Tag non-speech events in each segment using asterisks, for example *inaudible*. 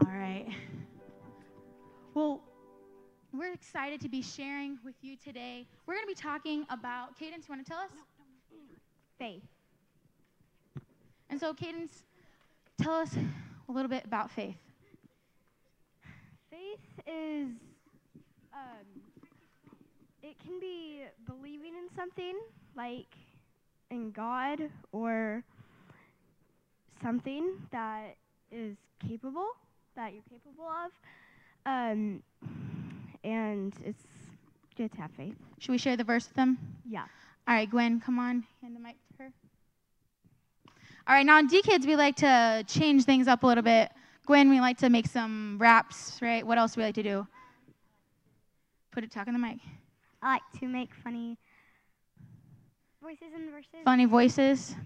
All right. Well, we're excited to be sharing with you today. We're going to be talking about, Cadence, you want to tell us? Faith. And so, Cadence, tell us a little bit about faith. Faith is, um, it can be believing in something, like in God or something that is capable, that you're capable of. Um, and it's good to have faith. Should we share the verse with them? Yeah. All right, Gwen, come on, hand the mic to her. All right, now in D Kids, we like to change things up a little bit. Gwen, we like to make some raps, right? What else do we like to do? Put it, talk in the mic. I like to make funny voices and verses. Funny voices. *laughs*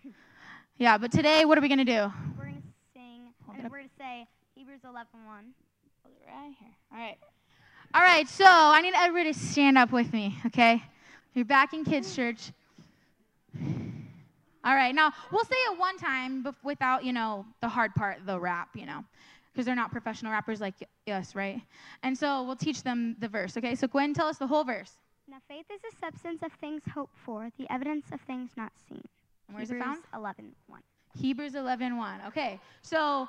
Yeah, but today, what are we going to do? We're going to sing, and we're going to say Hebrews 11 1. Hold it right here. All right. All right, so I need everybody to stand up with me, okay? You're back in kids' church. All right, now we'll say it one time bef- without, you know, the hard part, the rap, you know, because they're not professional rappers like us, right? And so we'll teach them the verse, okay? So Gwen, tell us the whole verse. Now, faith is the substance of things hoped for, the evidence of things not seen. And where's it found? 11 1. Hebrews 11 1. Okay, so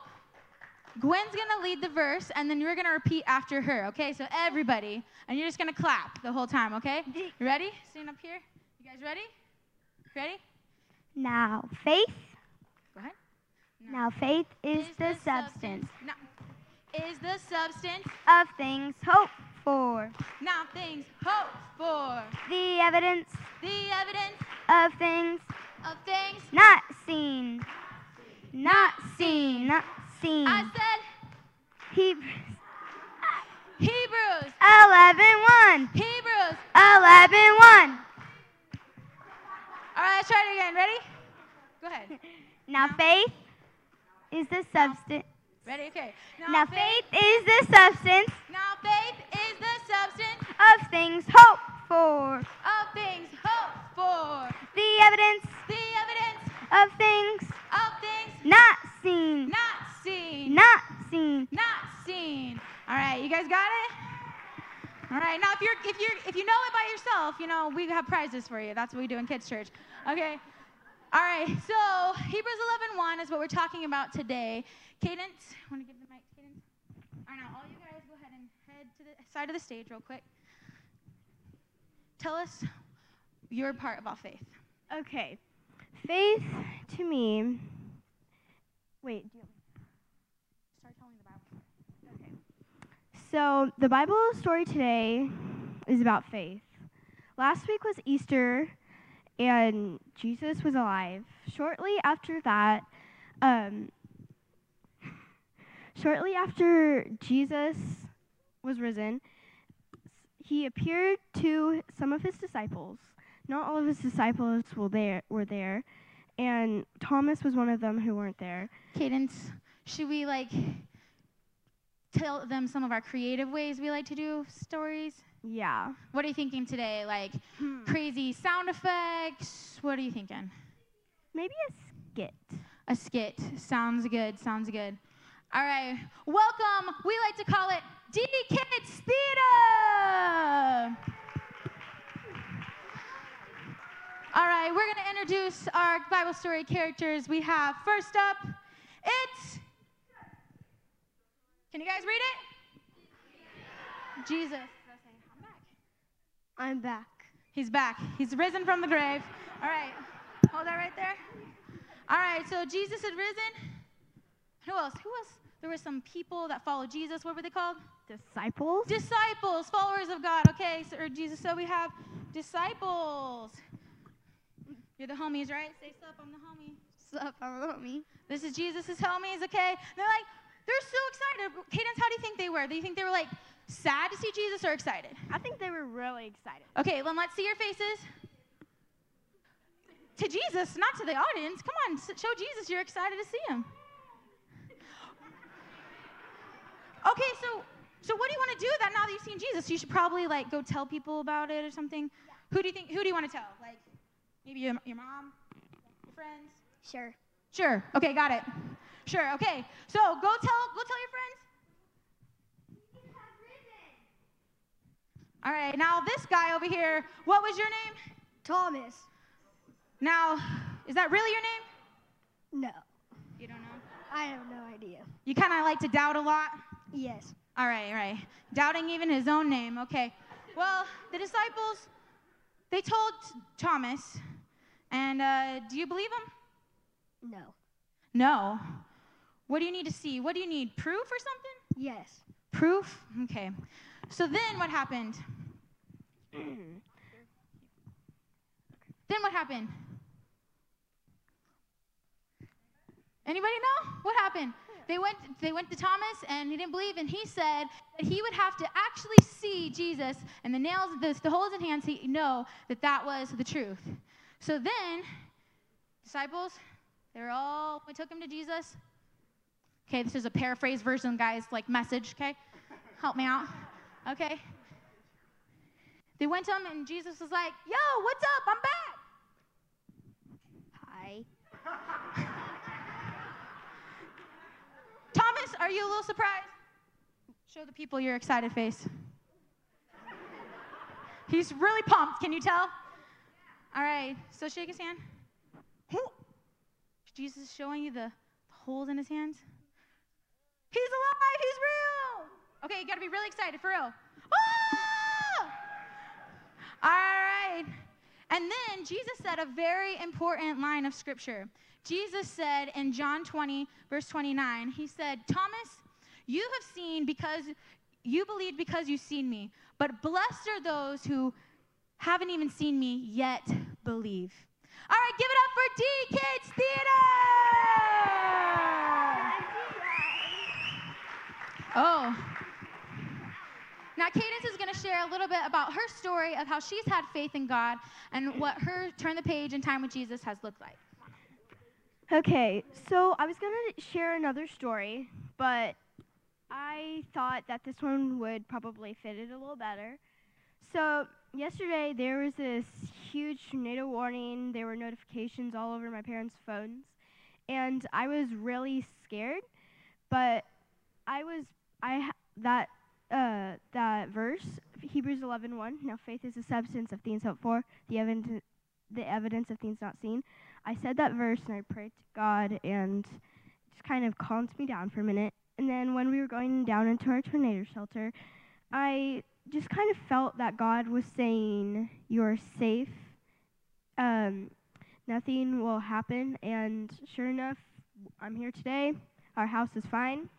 Gwen's gonna lead the verse, and then you're gonna repeat after her, okay? So everybody, and you're just gonna clap the whole time, okay? You ready? Stand up here. You guys ready? Ready? Now, faith. Go ahead. Now, faith is, the, substance No. Is the substance of things hoped for, now things hoped for. the evidence The evidence of things of things not seen. Not seen. Not seen. I said Hebrews Hebrews 11 1. Hebrews 11 1. All right, let's try it again. Ready? Go ahead. *laughs* Now, faith is the substance. Ready? Okay. Now, faith is the substance Now faith is the substance of things hoped for, of things hoped for. the evidence The evidence of things of things not seen. not seen. Not seen. Not seen. All right, you guys got it? All right. Now, if you're if you're if you know it by yourself, you know we have prizes for you. That's what we do in kids' church. Okay. All right. So Hebrews 11:1 is what we're talking about today. Cadence, want to give the mic, to Cadence? All right. Now, all you guys, go ahead and head to the side of the stage real quick. Tell us your part about faith. Okay. Faith to me. Wait, do you Start telling the Bible. Okay. So, the Bible story today is about faith. Last week was Easter, and Jesus was alive. Shortly after that, um, shortly after Jesus was risen, he appeared to some of his disciples. Not all of his disciples were there, were there, and Thomas was one of them who weren't there. Cadence, should we like tell them some of our creative ways we like to do stories? Yeah. What are you thinking today? Like Hmm. crazy sound effects? What are you thinking? Maybe a skit. A skit. Sounds good. Sounds good. All right. Welcome. We like to call it D Kids Theater. All right, we're going to introduce our Bible story characters. We have first up, it's. Can you guys read it? Jesus. I'm back. I'm back. He's back. He's risen from the grave. All right. Hold that right there. All right. So Jesus had risen. Who else? Who else? There were some people that followed Jesus. What were they called? Disciples? Disciples, followers of God. Okay. So, or Jesus. So we have disciples. You're the homies, right? Say sup. I'm the homie. Sup, I'm a homie. This is Jesus' homies. Okay. They're like, they're so excited. Cadence, how do you think they were? Do you think they were like sad to see Jesus or excited? I think they were really excited. Okay, then let's see your faces. To Jesus, not to the audience. Come on, show Jesus you're excited to see him. Okay, so so what do you want to do that now that you've seen Jesus? You should probably like go tell people about it or something. Who do you think? Who do you want to tell? Like maybe your, your mom, your friends. Sure. Sure. Okay, got it. Sure, okay. So go tell go tell your friends. All right, now this guy over here, what was your name? Thomas. Now, is that really your name? No. You don't know? I have no idea. You kind of like to doubt a lot? Yes. All right, all right. Doubting even his own name, okay. Well, the disciples, they told Thomas, and uh, do you believe him? No. No. What do you need to see? What do you need? Proof or something? Yes. Proof? Okay. So then what happened? then what happened? Anybody know? What happened? They went they went to Thomas and he didn't believe and he said that he would have to actually see Jesus and the nails the, the holes in hands he know that that was the truth. So then disciples they were all we took him to Jesus. Okay, this is a paraphrase version guys like message, okay? Help me out. Okay? They went to him and Jesus was like, "Yo, what's up? I'm back." Hi. *laughs* Thomas, are you a little surprised? Show the people your excited face. He's really pumped, can you tell? All right, so shake his hand. Jesus showing you the holes in his hands? He's alive, he's real. Okay, you gotta be really excited, for real. Ah! All right. And then Jesus said a very important line of scripture. Jesus said in John 20, verse 29, he said, Thomas, you have seen because you believed because you've seen me, but blessed are those who haven't even seen me yet believe. All right, give it up for D Kids Theater! Oh. Now, Cadence is going to share a little bit about her story of how she's had faith in God and what her turn the page and time with Jesus has looked like. Okay, so I was going to share another story, but I thought that this one would probably fit it a little better. So, yesterday there was this huge tornado warning. There were notifications all over my parents' phones, and I was really scared, but I was I ha- that uh, that verse Hebrews 11:1. Now faith is the substance of things hoped for, the evidence the evidence of things not seen. I said that verse and I prayed to God and it just kind of calmed me down for a minute. And then when we were going down into our tornado shelter, I just kind of felt that God was saying, "You're safe. Um, nothing will happen." And sure enough, I'm here today. Our house is fine.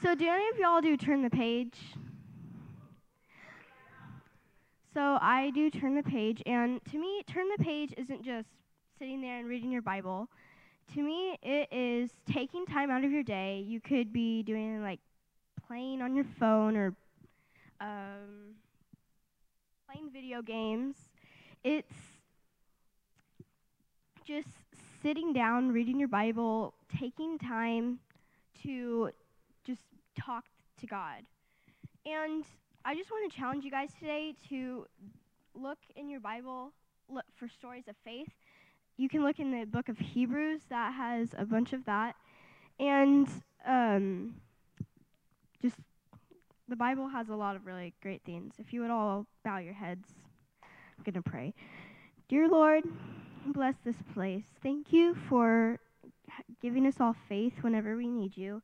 So, do any of y'all do turn the page? So, I do turn the page, and to me, turn the page isn't just sitting there and reading your Bible. To me, it is taking time out of your day. You could be doing like playing on your phone or um, playing video games. It's just sitting down, reading your Bible, taking time to just talk to God. And I just want to challenge you guys today to look in your Bible look for stories of faith. You can look in the book of Hebrews that has a bunch of that. And um, just the Bible has a lot of really great things. If you would all bow your heads, I'm going to pray. Dear Lord, bless this place. Thank you for giving us all faith whenever we need you.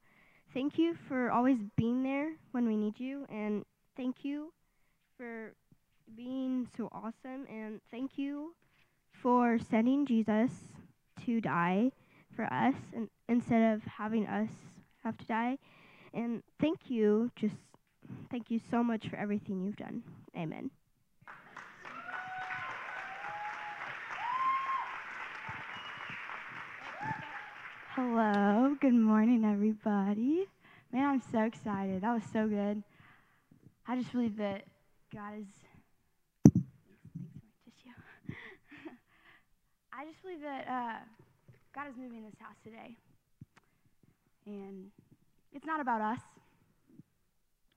Thank you for always being there when we need you. And thank you for being so awesome. And thank you for sending Jesus to die for us and, instead of having us have to die. And thank you, just thank you so much for everything you've done. Amen. Hello, good morning, everybody. Man, I'm so excited. That was so good. I just believe that God is. *laughs* I just believe that uh, God is moving in this house today. And it's not about us,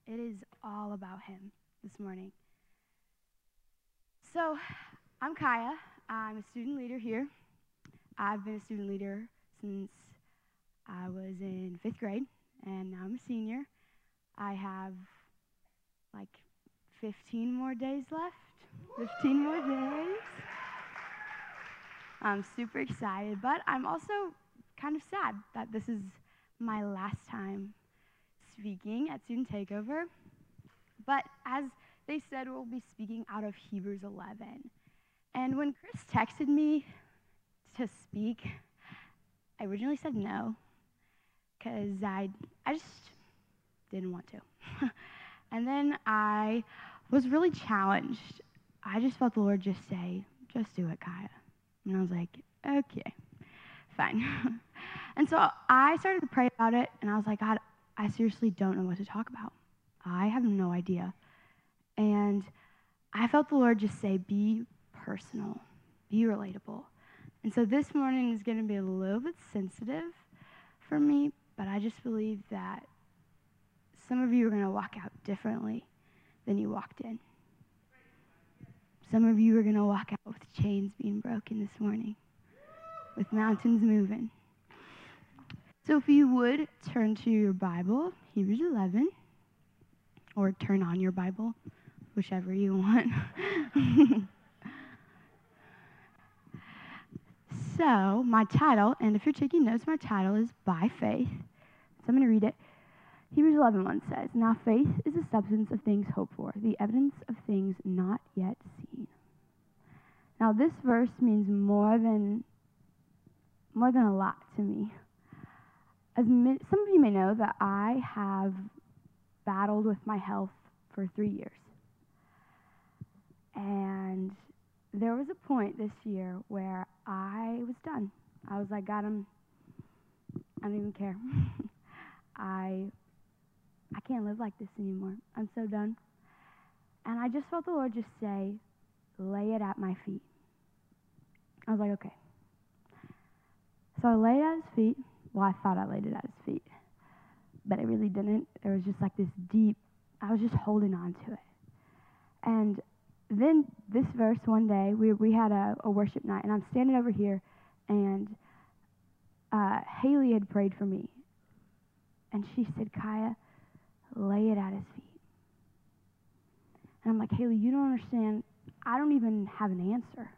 it is all about Him this morning. So, I'm Kaya. I'm a student leader here. I've been a student leader since I was in fifth grade, and now I'm a senior. I have like 15 more days left. 15 more days. I'm super excited, but I'm also kind of sad that this is my last time speaking at Student Takeover. But as they said, we'll be speaking out of Hebrews 11. And when Chris texted me to speak, I originally said no because I, I just didn't want to. *laughs* and then I was really challenged. I just felt the Lord just say, just do it, Kaya. And I was like, okay, fine. *laughs* and so I started to pray about it, and I was like, God, I seriously don't know what to talk about. I have no idea. And I felt the Lord just say, be personal, be relatable. And so this morning is going to be a little bit sensitive for me, but I just believe that some of you are going to walk out differently than you walked in. Some of you are going to walk out with chains being broken this morning, with mountains moving. So if you would turn to your Bible, Hebrews 11, or turn on your Bible, whichever you want. *laughs* so, my title, and if you're taking notes, my title is By Faith. So I'm going to read it. Hebrews 11 1 says, Now faith is the substance of things hoped for, the evidence of things not yet seen. Now, this verse means more than, more than a lot to me. As some of you may know that I have battled with my health for three years. And there was a point this year where I was done. I was like, God, I'm, I don't even care. *laughs* I, I can't live like this anymore. I'm so done. And I just felt the Lord just say, lay it at my feet. I was like, okay. So I laid it at his feet. Well, I thought I laid it at his feet but I really didn't. There was just like this deep, I was just holding on to it. And then this verse one day, we, we had a, a worship night, and I'm standing over here, and uh, Haley had prayed for me. And she said, Kaya, lay it at his feet. And I'm like, Haley, you don't understand. I don't even have an answer.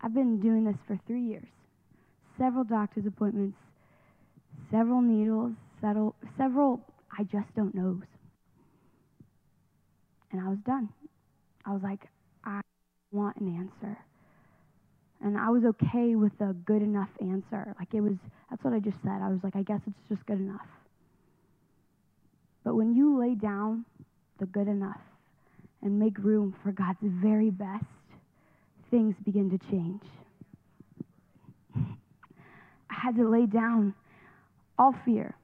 I've been doing this for three years. Several doctor's appointments, several needles, several, several I just don't knows. And I was done. I was like, I want an answer. And I was okay with a good enough answer. Like it was, that's what I just said. I was like, I guess it's just good enough. But when you lay down the good enough and make room for God's very best, things begin to change. *laughs* I had to lay down all fear,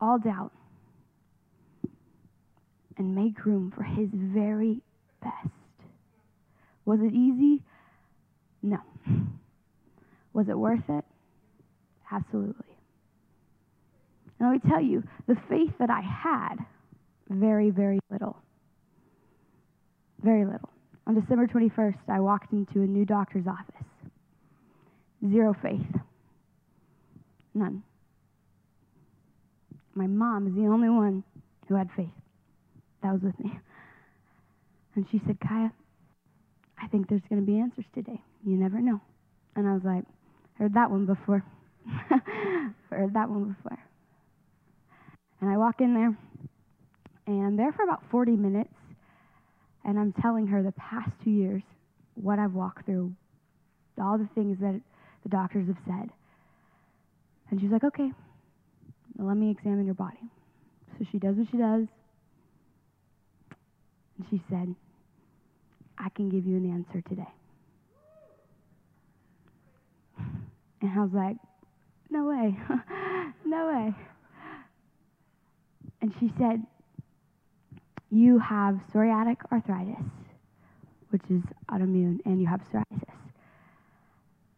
all doubt and make room for His very best. Was it easy? No. Was it worth it? Absolutely. And let me tell you, the faith that I had, very, very little. Very little. On December 21st, I walked into a new doctor's office. Zero faith. None my mom is the only one who had faith that was with me. And she said, Kaya, I think there's going to be answers today. You never know. And I was like, heard that one before. *laughs* heard that one before. And I walk in there, and there for about 40 minutes, and I'm telling her the past two years what I've walked through, all the things that the doctors have said. And she's like, okay, let me examine your body. So she does what she does. And she said, I can give you an answer today. And I was like, no way. *laughs* no way. And she said, You have psoriatic arthritis, which is autoimmune, and you have psoriasis.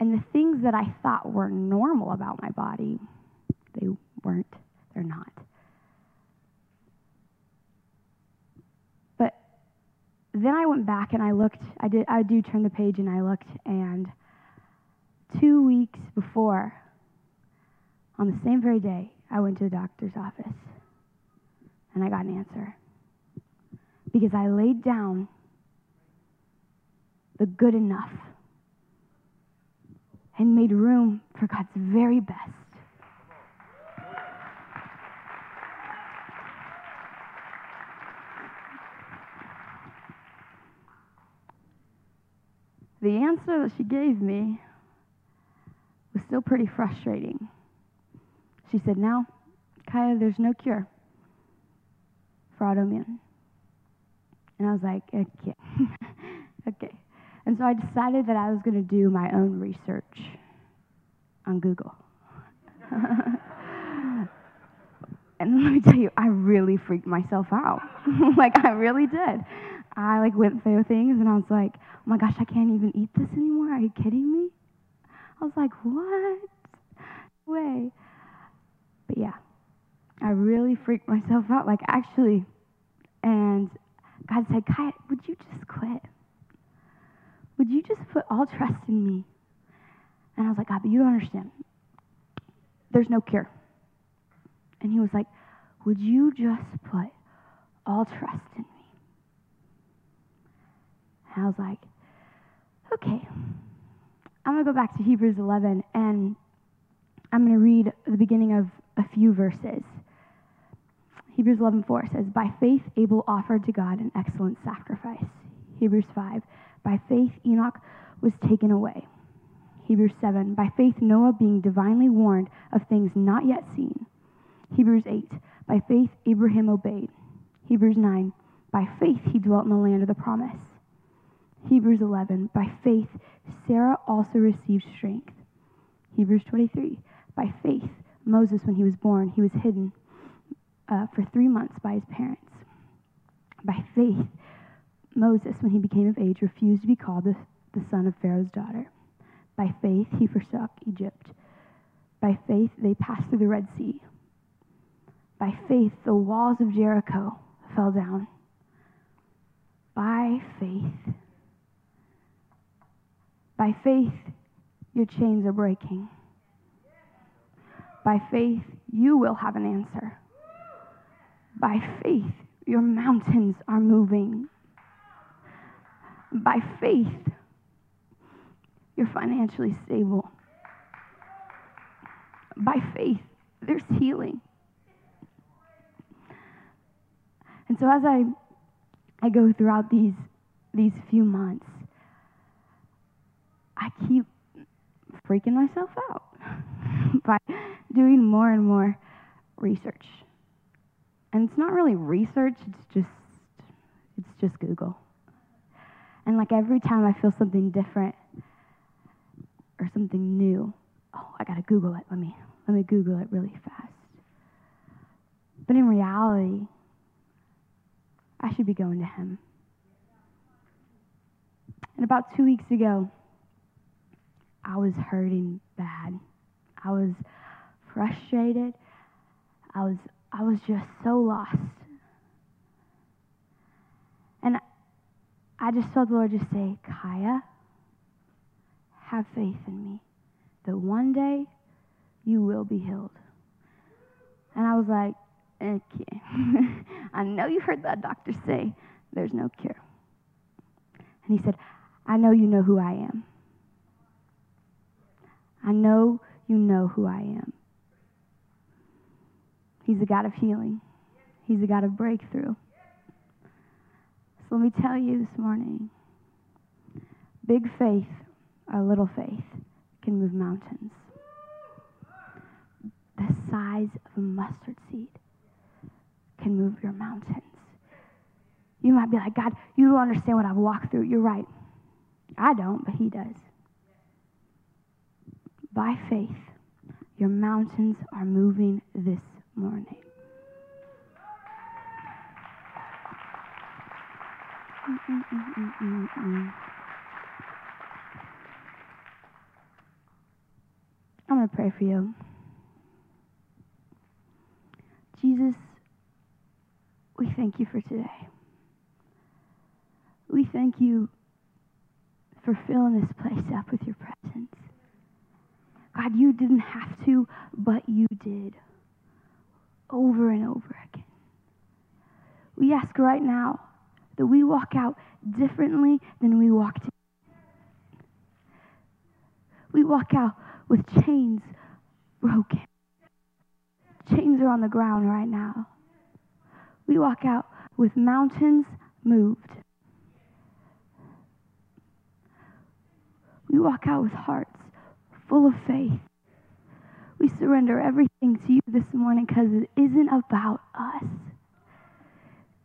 And the things that I thought were normal about my body, they weren't. They're not. But then I went back and I looked. I did. I do turn the page and I looked, and two weeks before, On the same very day, I went to the doctor's office and I got an answer. Because I laid down the good enough and made room for God's very best. The answer that she gave me was still pretty frustrating. She said, Now, Kaya, there's no cure for autoimmune. And I was like, Okay. *laughs* okay. And so I decided that I was going to do my own research on Google. *laughs* and let me tell you, I really freaked myself out. *laughs* like I really did. I like went through things and I was like, oh my gosh, I can't even eat this anymore. Are you kidding me? I was like, what? Way. But yeah, I really freaked myself out. Like actually, and God said, Kai, would you just quit? Would you just put all trust in me? And I was like, God, but you don't understand. There's no cure. And he was like, Would you just put all trust in me? And I was like, Okay. I'm going to go back to Hebrews 11 and I'm going to read the beginning of a few verses. Hebrews 11:4 says, "By faith Abel offered to God an excellent sacrifice." Hebrews 5, "By faith Enoch was taken away." Hebrews 7, "By faith Noah being divinely warned of things not yet seen." Hebrews 8, "By faith Abraham obeyed." Hebrews 9, "By faith he dwelt in the land of the promise." Hebrews 11, "By faith Sarah also received strength." Hebrews 23, "By faith Moses when he was born, he was hidden uh, for three months by his parents. By faith, Moses, when he became of age, refused to be called the, the son of Pharaoh's daughter. By faith, he forsook Egypt. By faith, they passed through the Red Sea. By faith, the walls of Jericho fell down. By faith, by faith, your chains are breaking. By faith, you will have an answer. By faith, your mountains are moving. By faith, you're financially stable. By faith, there's healing. And so as I I go throughout these these few months, I keep freaking myself out *laughs* by doing more and more research. And it's not really research, it's just it's just Google. And like every time I feel something different or something new, oh, I got to Google it. Let me let me Google it really fast. But in reality, I should be going to him. And about 2 weeks ago, I was hurting bad. I was frustrated. I was I was just so lost. And I just felt the Lord just say, Kaya, have faith in me that one day you will be healed. And I was like, okay. *laughs* I know you heard that doctor say there's no cure. And he said, I know you know who I am. I know you know who I am. He's a God of healing, He's a God of breakthrough. So let me tell you this morning big faith or little faith can move mountains. The size of a mustard seed can move your mountains. You might be like, God, you don't understand what I've walked through. You're right. I don't, but He does. By faith, your mountains are moving this morning. I'm going to pray for you. Jesus, we thank you for today. We thank you for filling this place up with your presence. God, you didn't have to, but you did. Over and over again. We ask right now that we walk out differently than we walked in. We walk out with chains broken. Chains are on the ground right now. We walk out with mountains moved. We walk out with hearts full of faith. We surrender everything to you this morning because it isn't about us.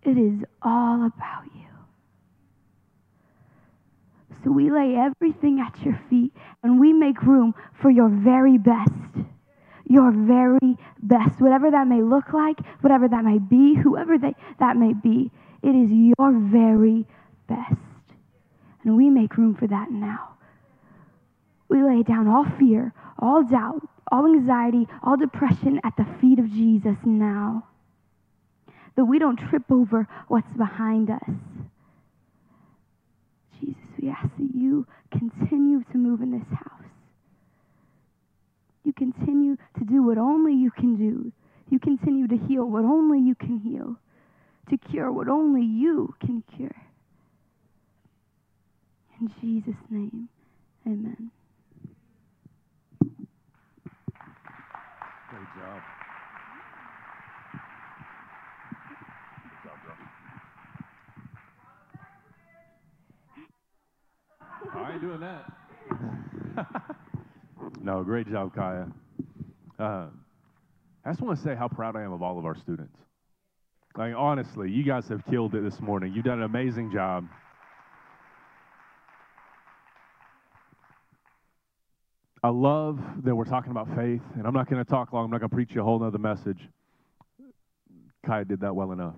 It is all about you. So we lay everything at your feet and we make room for your very best. Your very best. Whatever that may look like, whatever that may be, whoever they, that may be, it is your very best. And we make room for that now. We lay down all fear, all doubt, all anxiety, all depression at the feet of Jesus now. That we don't trip over what's behind us. Jesus, we ask that you continue to move in this house. You continue to do what only you can do. You continue to heal what only you can heal. To cure what only you can cure. In Jesus' name, amen. Job. Good job, bro. I ain't doing that. *laughs* no, great job, Kaya. Uh, I just want to say how proud I am of all of our students. Like, honestly, you guys have killed it this morning. You've done an amazing job. I love that we're talking about faith, and I'm not going to talk long. I'm not going to preach you a whole nother message. Kaya did that well enough.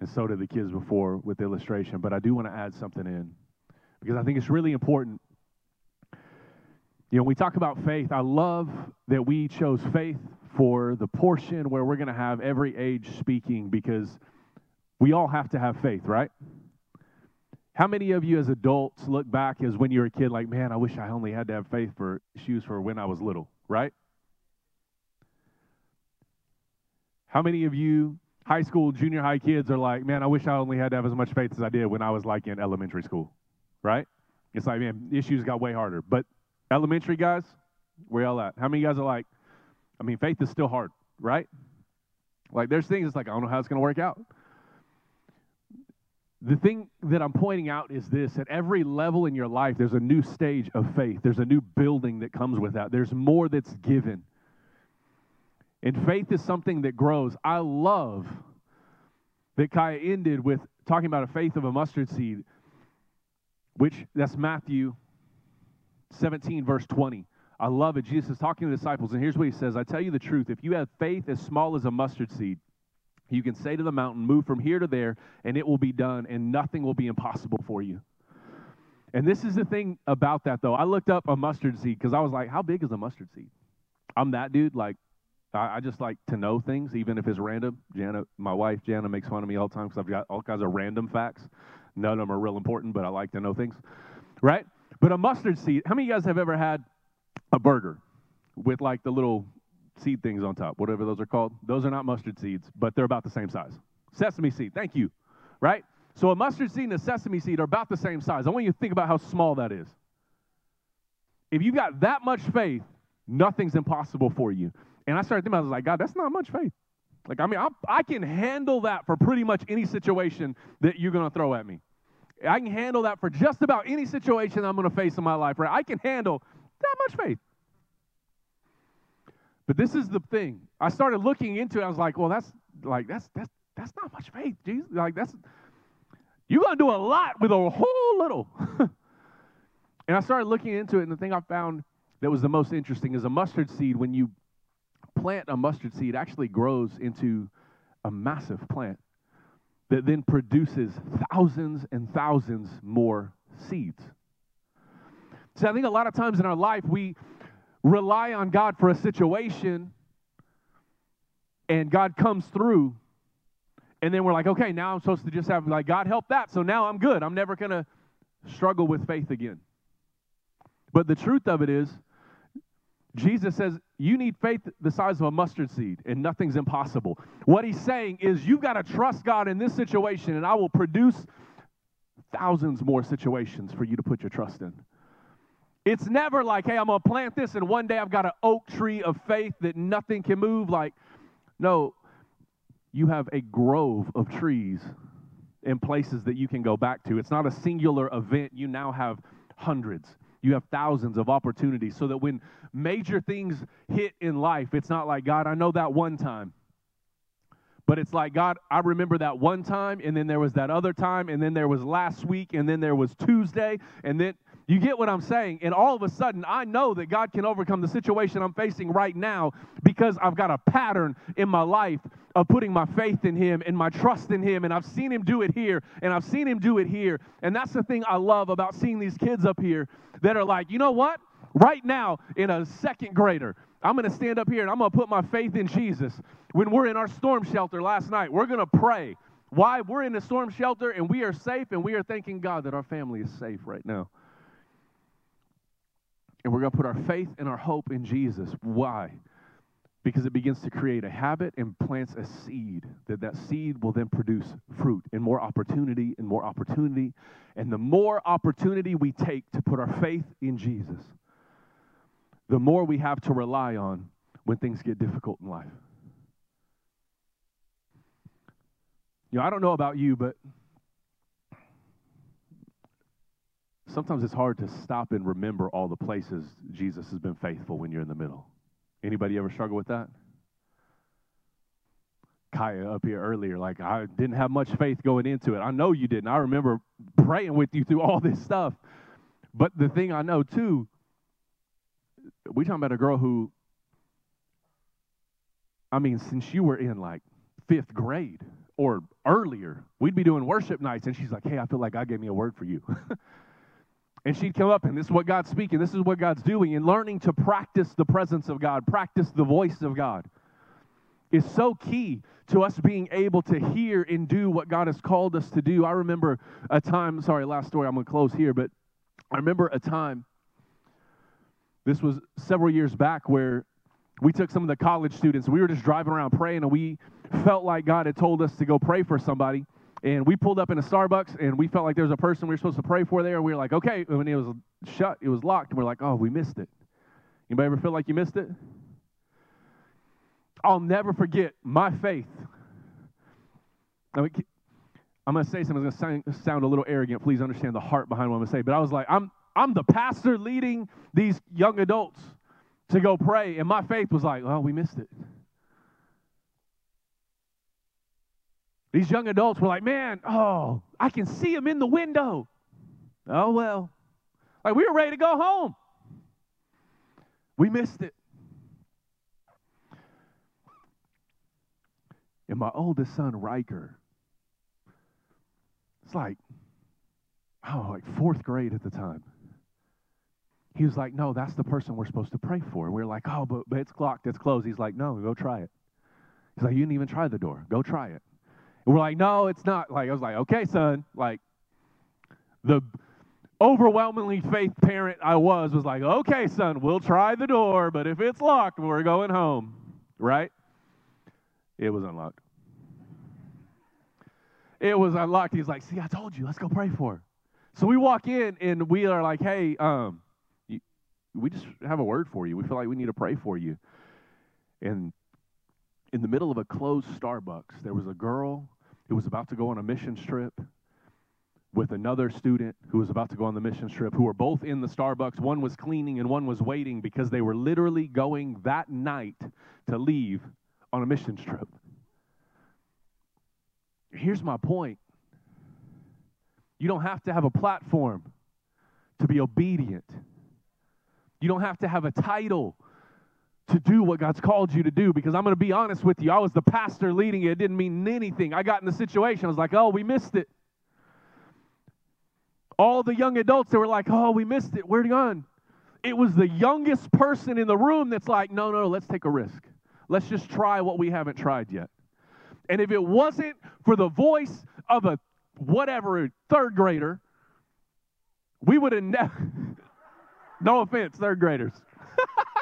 And so did the kids before with the illustration. But I do want to add something in because I think it's really important. You know, we talk about faith. I love that we chose faith for the portion where we're going to have every age speaking because we all have to have faith, right? How many of you as adults look back as when you were a kid, like, man, I wish I only had to have faith for issues for when I was little, right? How many of you high school, junior high kids are like, man, I wish I only had to have as much faith as I did when I was like in elementary school, right? It's like, man, issues got way harder. But elementary guys, where y'all at? How many guys are like, I mean, faith is still hard, right? Like, there's things it's like, I don't know how it's going to work out. The thing that I'm pointing out is this at every level in your life, there's a new stage of faith. There's a new building that comes with that. There's more that's given. And faith is something that grows. I love that Kaya ended with talking about a faith of a mustard seed, which that's Matthew 17, verse 20. I love it. Jesus is talking to the disciples, and here's what he says I tell you the truth. If you have faith as small as a mustard seed, you can say to the mountain, Move from here to there, and it will be done, and nothing will be impossible for you. And this is the thing about that, though. I looked up a mustard seed because I was like, How big is a mustard seed? I'm that dude. Like, I, I just like to know things, even if it's random. Jana, my wife, Jana, makes fun of me all the time because I've got all kinds of random facts. None of them are real important, but I like to know things, right? But a mustard seed, how many of you guys have ever had a burger with like the little seed things on top, whatever those are called? Those are not mustard seeds, but they're about the same size. Sesame seed, thank you, right? So a mustard seed and a sesame seed are about the same size. I want you to think about how small that is. If you've got that much faith, nothing's impossible for you. And I started thinking, I was like, God, that's not much faith. Like, I mean, I, I can handle that for pretty much any situation that you're going to throw at me. I can handle that for just about any situation I'm going to face in my life, right? I can handle that much faith. But this is the thing. I started looking into it. I was like, well, that's like that's that's that's not much faith, Jesus. Like that's you're gonna do a lot with a whole little. *laughs* and I started looking into it, and the thing I found that was the most interesting is a mustard seed. When you plant a mustard seed, actually grows into a massive plant that then produces thousands and thousands more seeds. So I think a lot of times in our life we rely on God for a situation and God comes through and then we're like, okay, now I'm supposed to just have like God help that. So now I'm good. I'm never going to struggle with faith again. But the truth of it is Jesus says, You need faith the size of a mustard seed, and nothing's impossible. What he's saying is, You've got to trust God in this situation, and I will produce thousands more situations for you to put your trust in. It's never like, Hey, I'm going to plant this, and one day I've got an oak tree of faith that nothing can move. Like, no, you have a grove of trees in places that you can go back to. It's not a singular event, you now have hundreds you have thousands of opportunities so that when major things hit in life, it's not like, God, I know that one time. But it's like, God, I remember that one time, and then there was that other time, and then there was last week, and then there was Tuesday, and then you get what I'm saying? And all of a sudden, I know that God can overcome the situation I'm facing right now because I've got a pattern in my life of putting my faith in Him and my trust in Him. And I've seen Him do it here, and I've seen Him do it here. And that's the thing I love about seeing these kids up here that are like, you know what? Right now, in a second grader, I'm going to stand up here and I'm going to put my faith in Jesus. When we're in our storm shelter last night, we're going to pray. Why? We're in a storm shelter and we are safe, and we are thanking God that our family is safe right now. And we're going to put our faith and our hope in Jesus. Why? Because it begins to create a habit and plants a seed that that seed will then produce fruit and more opportunity and more opportunity. And the more opportunity we take to put our faith in Jesus, the more we have to rely on when things get difficult in life. You know, I don't know about you, but sometimes it's hard to stop and remember all the places Jesus has been faithful when you're in the middle. Anybody ever struggle with that? Kaya up here earlier, like I didn't have much faith going into it. I know you didn't. I remember praying with you through all this stuff. But the thing I know too, we talking about a girl who, I mean, since you were in like fifth grade or earlier, we'd be doing worship nights, and she's like, "Hey, I feel like God gave me a word for you." *laughs* And she'd come up, and this is what God's speaking, this is what God's doing, and learning to practice the presence of God, practice the voice of God. Is so key to us being able to hear and do what God has called us to do. I remember a time, sorry, last story, I'm going to close here, but I remember a time, this was several years back, where we took some of the college students, we were just driving around praying, and we felt like God had told us to go pray for somebody and we pulled up in a Starbucks and we felt like there was a person we were supposed to pray for there. And we were like, okay. When it was shut, it was locked. And we're like, oh, we missed it. Anybody ever feel like you missed it? I'll never forget my faith. I mean, I'm going to say something that's going to sound a little arrogant. Please understand the heart behind what I'm going to say. But I was like, I'm, I'm the pastor leading these young adults to go pray. And my faith was like, well, we missed it. These young adults were like, man, oh, I can see him in the window. Oh, well. Like, we were ready to go home. We missed it. And my oldest son, Riker, it's like, oh, like fourth grade at the time. He was like, no, that's the person we're supposed to pray for. And we are like, oh, but, but it's locked, it's closed. He's like, no, go try it. He's like, you didn't even try the door. Go try it. And we're like, no, it's not. Like, I was like, okay, son. Like, the overwhelmingly faith parent I was was like, okay, son, we'll try the door, but if it's locked, we're going home. Right? It was unlocked. It was unlocked. He's like, see, I told you, let's go pray for her. So we walk in and we are like, hey, um, you, we just have a word for you. We feel like we need to pray for you. And in the middle of a closed Starbucks, there was a girl who was about to go on a mission trip with another student who was about to go on the mission trip, who were both in the Starbucks. One was cleaning and one was waiting because they were literally going that night to leave on a mission trip. Here's my point you don't have to have a platform to be obedient, you don't have to have a title to do what God's called you to do because I'm going to be honest with you. I was the pastor leading it. It didn't mean anything. I got in the situation. I was like, oh, we missed it. All the young adults that were like, oh, we missed it. Where'd he gone? It was the youngest person in the room that's like, no, no, let's take a risk. Let's just try what we haven't tried yet. And if it wasn't for the voice of a whatever third grader, we would have never, *laughs* no offense, third graders. *laughs*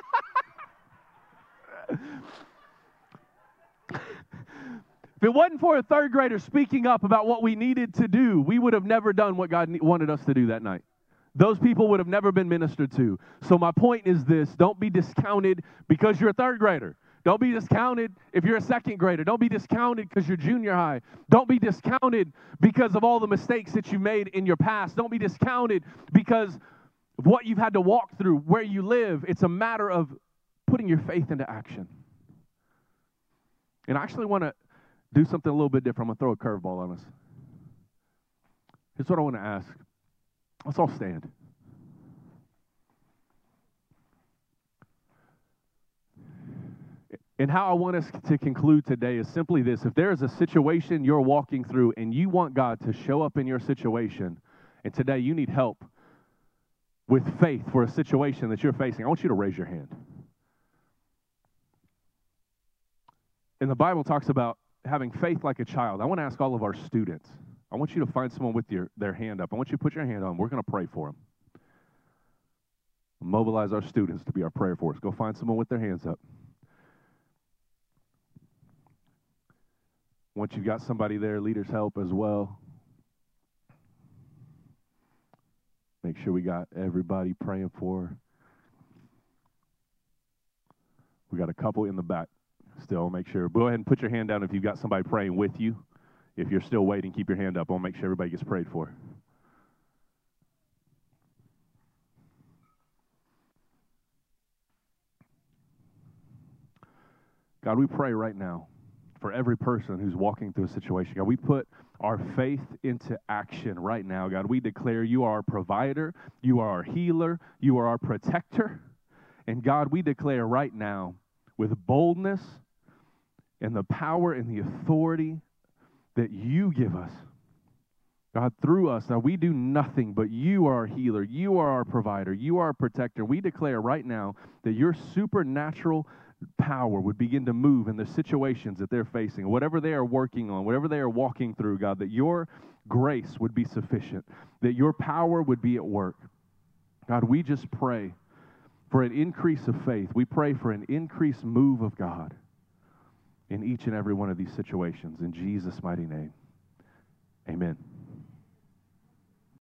If it wasn't for a third grader speaking up about what we needed to do, we would have never done what God wanted us to do that night. Those people would have never been ministered to. So, my point is this don't be discounted because you're a third grader. Don't be discounted if you're a second grader. Don't be discounted because you're junior high. Don't be discounted because of all the mistakes that you made in your past. Don't be discounted because of what you've had to walk through, where you live. It's a matter of putting your faith into action. And I actually want to do something a little bit different. I'm going to throw a curveball on us. Here's what I want to ask. Let's all stand. And how I want us to conclude today is simply this if there is a situation you're walking through and you want God to show up in your situation, and today you need help with faith for a situation that you're facing, I want you to raise your hand. And the Bible talks about having faith like a child. I want to ask all of our students. I want you to find someone with your, their hand up. I want you to put your hand on. We're going to pray for them. Mobilize our students to be our prayer force. Go find someone with their hands up. Once you've got somebody there, leaders help as well. Make sure we got everybody praying for. We got a couple in the back still. Make sure. Go ahead and put your hand down if you've got somebody praying with you. If you're still waiting, keep your hand up. I'll make sure everybody gets prayed for. God, we pray right now for every person who's walking through a situation. God, we put our faith into action right now. God, we declare you are our provider, you are our healer, you are our protector. And God, we declare right now with boldness and the power and the authority that you give us. God, through us, now we do nothing, but you are our healer. You are our provider. You are our protector. We declare right now that your supernatural power would begin to move in the situations that they're facing, whatever they are working on, whatever they are walking through, God, that your grace would be sufficient, that your power would be at work. God, we just pray for an increase of faith. We pray for an increased move of God in each and every one of these situations. In Jesus' mighty name, amen.